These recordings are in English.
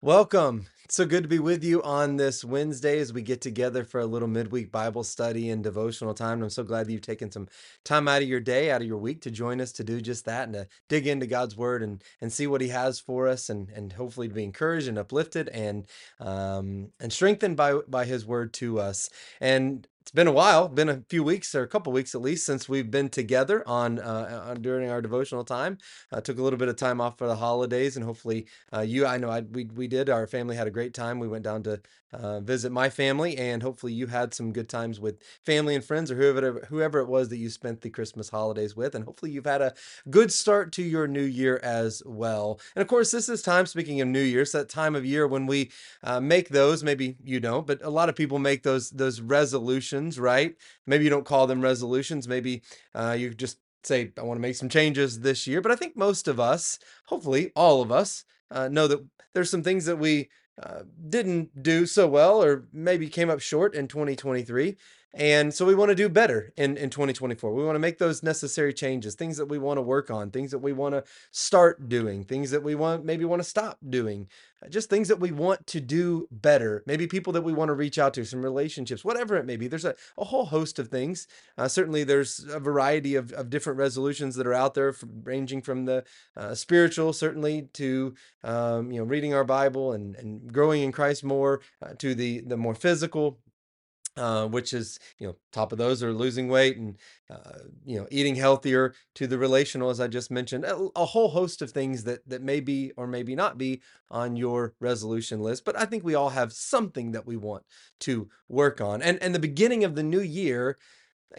Welcome. It's so good to be with you on this Wednesday as we get together for a little midweek Bible study and devotional time. I'm so glad that you've taken some time out of your day, out of your week to join us to do just that and to dig into God's word and and see what he has for us and and hopefully to be encouraged and uplifted and um and strengthened by by his word to us. And it's been a while, been a few weeks or a couple weeks at least since we've been together on, uh, on during our devotional time. Uh, took a little bit of time off for the holidays, and hopefully uh, you, I know I, we we did. Our family had a great time. We went down to uh, visit my family, and hopefully you had some good times with family and friends or whoever whoever it was that you spent the Christmas holidays with, and hopefully you've had a good start to your new year as well. And of course, this is time. Speaking of New Year's, that time of year when we uh, make those. Maybe you don't, but a lot of people make those those resolutions, right? Maybe you don't call them resolutions. Maybe uh, you just say, I want to make some changes this year. But I think most of us, hopefully all of us, uh, know that there's some things that we uh, didn't do so well or maybe came up short in 2023. And so we want to do better in, in 2024. We want to make those necessary changes, things that we want to work on, things that we want to start doing, things that we want maybe want to stop doing, uh, just things that we want to do better. Maybe people that we want to reach out to, some relationships, whatever it may be. There's a, a whole host of things. Uh, certainly, there's a variety of, of different resolutions that are out there, from, ranging from the uh, spiritual, certainly, to um, you know reading our Bible and, and growing in Christ more, uh, to the the more physical uh, which is you know top of those are losing weight and uh, you know eating healthier to the relational as i just mentioned a, a, whole host of things that that may be or maybe not be on your resolution list but i think we all have something that we want to work on and and the beginning of the new year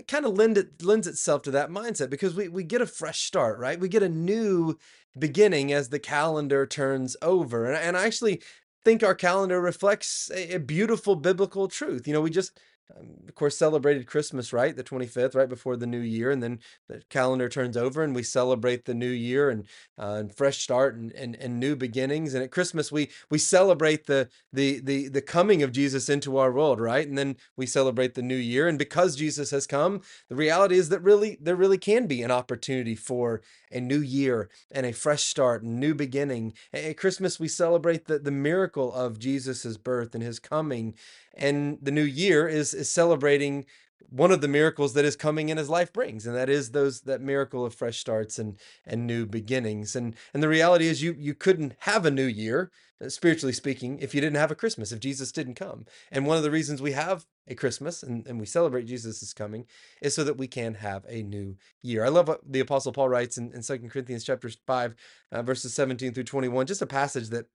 kind of lend it lends itself to that mindset because we we get a fresh start right? We get a new beginning as the calendar turns over and, and i actually think our calendar reflects a, a beautiful biblical truth you know we just um, of course, celebrated Christmas, right? The 25th, right before the new year. And then the calendar turns over and we celebrate the new year and, uh, and fresh start and, and, and new beginnings. And at Christmas, we, we celebrate the, the, the, the coming of Jesus into our world, right? And then we celebrate the new year. And because Jesus has come, the reality is that really, there really can be an opportunity for a new year and a fresh start new beginning. At Christmas, we celebrate the, the miracle of Jesus's birth and his coming and the new year is is celebrating one of the miracles that is coming in his life brings and that is those that miracle of fresh starts and and new beginnings. And and the reality is you you couldn't have a new year uh, spiritually speaking if you didn't have a christmas if jesus didn't come. And one of the reasons we have a christmas and, and we celebrate jesus is coming is so that we can have a new year. I love what the apostle paul writes in, in 2 corinthians chapter 5 uh, verses 17 through 21 just a passage that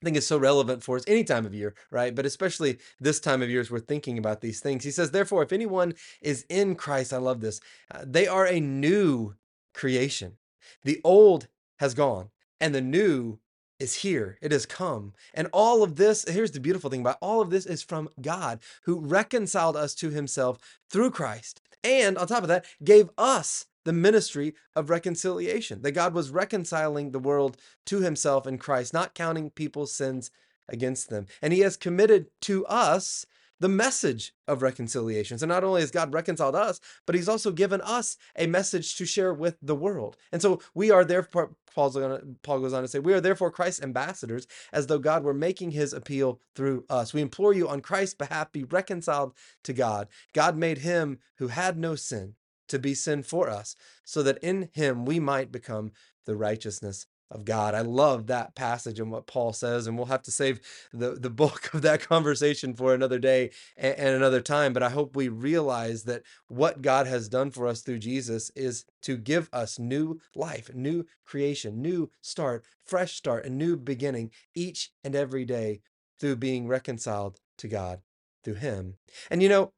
I think is so relevant for us any time of year, right? But especially this time of year as we're thinking about these things. He says, Therefore, if anyone is in Christ, I love this, uh, they are a new creation. The old has gone and the new is here. It has come. And all of this, here's the beautiful thing about all of this is from God who reconciled us to himself through Christ. And on top of that, gave us the ministry of reconciliation, that God was reconciling the world to himself in Christ, not counting people's sins against them. And he has committed to us the message of reconciliation. So not only has God reconciled us, but he's also given us a message to share with the world. And so we are therefore, Paul goes on to say, we are therefore Christ's ambassadors, as though God were making his appeal through us. We implore you on Christ's behalf, be reconciled to God. God made him who had no sin to be sin for us, so that in him we might become the righteousness of God. I love that passage and what Paul says, and we'll have to save the, the bulk of that conversation for another day and, and, another time. But I hope we realize that what God has done for us through Jesus is to give us new life, new creation, new start, fresh start, a new beginning each and every day through being reconciled to God through Him. And you know,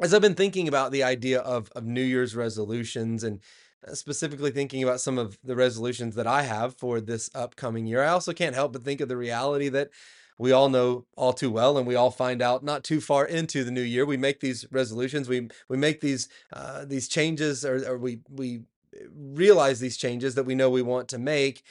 as I've been thinking about the idea of of New Year's resolutions and uh, specifically thinking about some of the resolutions that I have for this upcoming year, I also can't help but think of the reality that we all know all too well, and we all find out not too far into the new year. We make these resolutions, we we make these uh, these changes, or, or we we realize these changes that we know we want to make,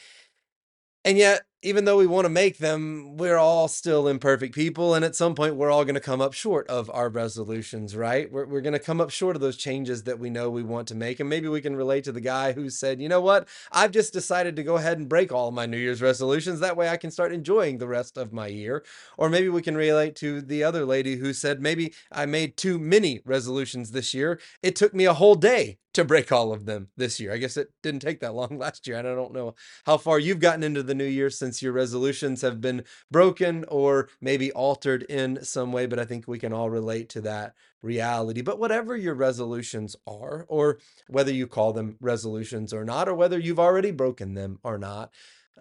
and yet even though we want to make them, we're all still imperfect people. And at some point, we're all going to come up short of our resolutions, right? We're, we're going to come up short of those changes that we know we want to make. And maybe we can relate to the guy who said, you know what? I've just decided to go ahead and break all my New Year's resolutions. That way I can start enjoying the rest of my year. Or maybe we can relate to the other lady who said, maybe I made too many resolutions this year. It took me a whole day to break all of them this year. I guess it didn't take that long last year. And I don't know how far you've gotten into the new year since your resolutions have been broken or maybe altered in some way, but I think we can all relate to that reality. But whatever your resolutions are, or whether you call them resolutions or not, or whether you've already broken them or not,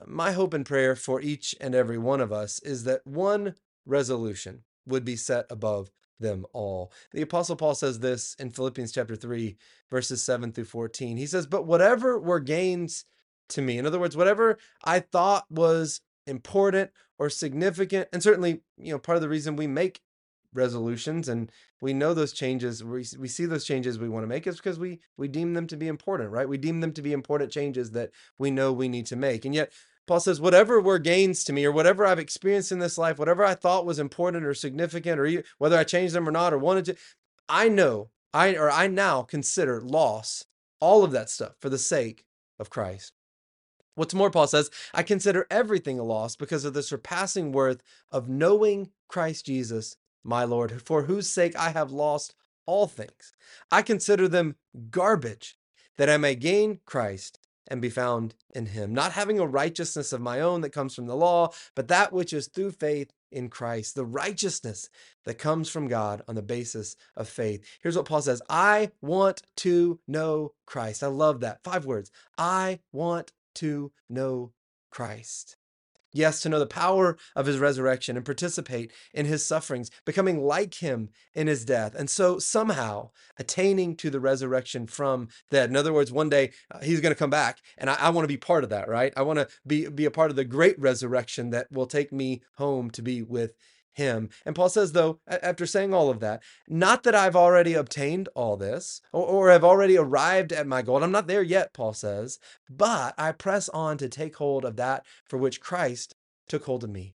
my hope and prayer for each and every one of us is that one resolution would be set above them all. The Apostle Paul says this in Philippians chapter 3, verses 7 through 14. He says, But whatever were gains to me, in other words, whatever I thought was important or significant, and certainly, you know, part of the reason we make resolutions and we know those changes we, we see those changes we want to make is because we we deem them to be important right? We deem them to be important changes that we know we need to make. And yet Paul says, whatever were gains to me, or whatever I've experienced in this life, whatever I thought was important or significant, or whether I changed them or not, or wanted to, I know, I or I now consider loss, all of that stuff for the sake of Christ. What's more, Paul says, I consider everything a loss because of the surpassing worth of knowing Christ Jesus, my Lord, for whose sake I have lost all things. I consider them garbage that I may gain Christ and be found in him, not having a righteousness of my own that comes from the law, but that which is through faith in Christ, the righteousness that comes from God on the basis of faith. Here's what Paul says I want to know Christ. I love that. Five words. I want to know Christ. Yes, to know the power of his resurrection and participate in his sufferings, becoming like him in his death, and so somehow attaining to the resurrection from dead. In other words, one day uh, he's going to come back, and I, I want to be part of that, right? I want to be, be a part of the great resurrection that will take me home to be with him. And Paul says, though, after saying all of that, not that I've already obtained all this or, or have already arrived at my goal. I'm not there yet, Paul says, but I press on to take hold of that for which Christ took hold of me.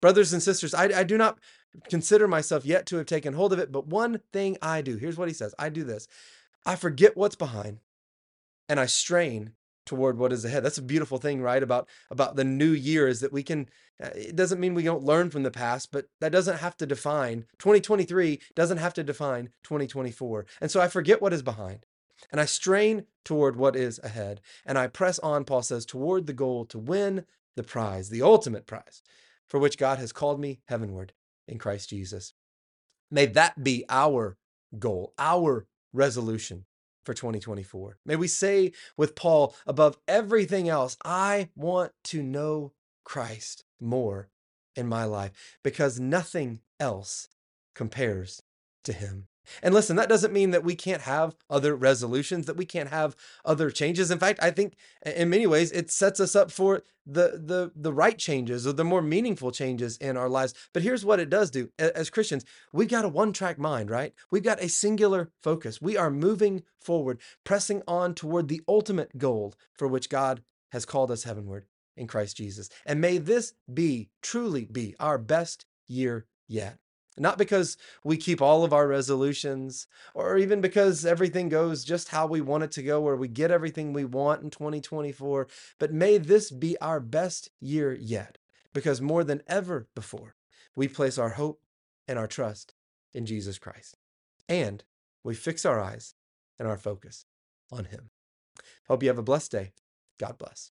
Brothers and sisters, I, I do not consider myself yet to have taken hold of it, but one thing I do. Here's what he says I do this I forget what's behind and I strain toward what is ahead. That's a beautiful thing, right? About about the new year is that we can uh, it doesn't mean we don't learn from the past, but that doesn't have to define 2023 doesn't have to define 2024. And so I forget what is behind and I strain toward what is ahead and I press on Paul says toward the goal to win the prize, the ultimate prize for which God has called me heavenward in Christ Jesus. May that be our goal, our resolution for 2024. May we say with Paul, above everything else, I want to know Christ more in my life because nothing else compares to him. And listen, that doesn't mean that we can't have other resolutions, that we can't have other changes. In fact, I think in many ways it sets us up for the the the right changes or the more meaningful changes in our lives. But here's what it does do. As Christians, we've got a one-track mind, right? We've got a singular focus. We are moving forward, pressing on toward the ultimate goal for which God has called us heavenward in Christ Jesus. And may this be truly be our best year yet. Not because we keep all of our resolutions or even because everything goes just how we want it to go or we get everything we want in 2024, but may this be our best year yet because more than ever before, we place our hope and our trust in Jesus Christ. And we fix our eyes and our focus on Him. Hope you have a blessed day. God bless.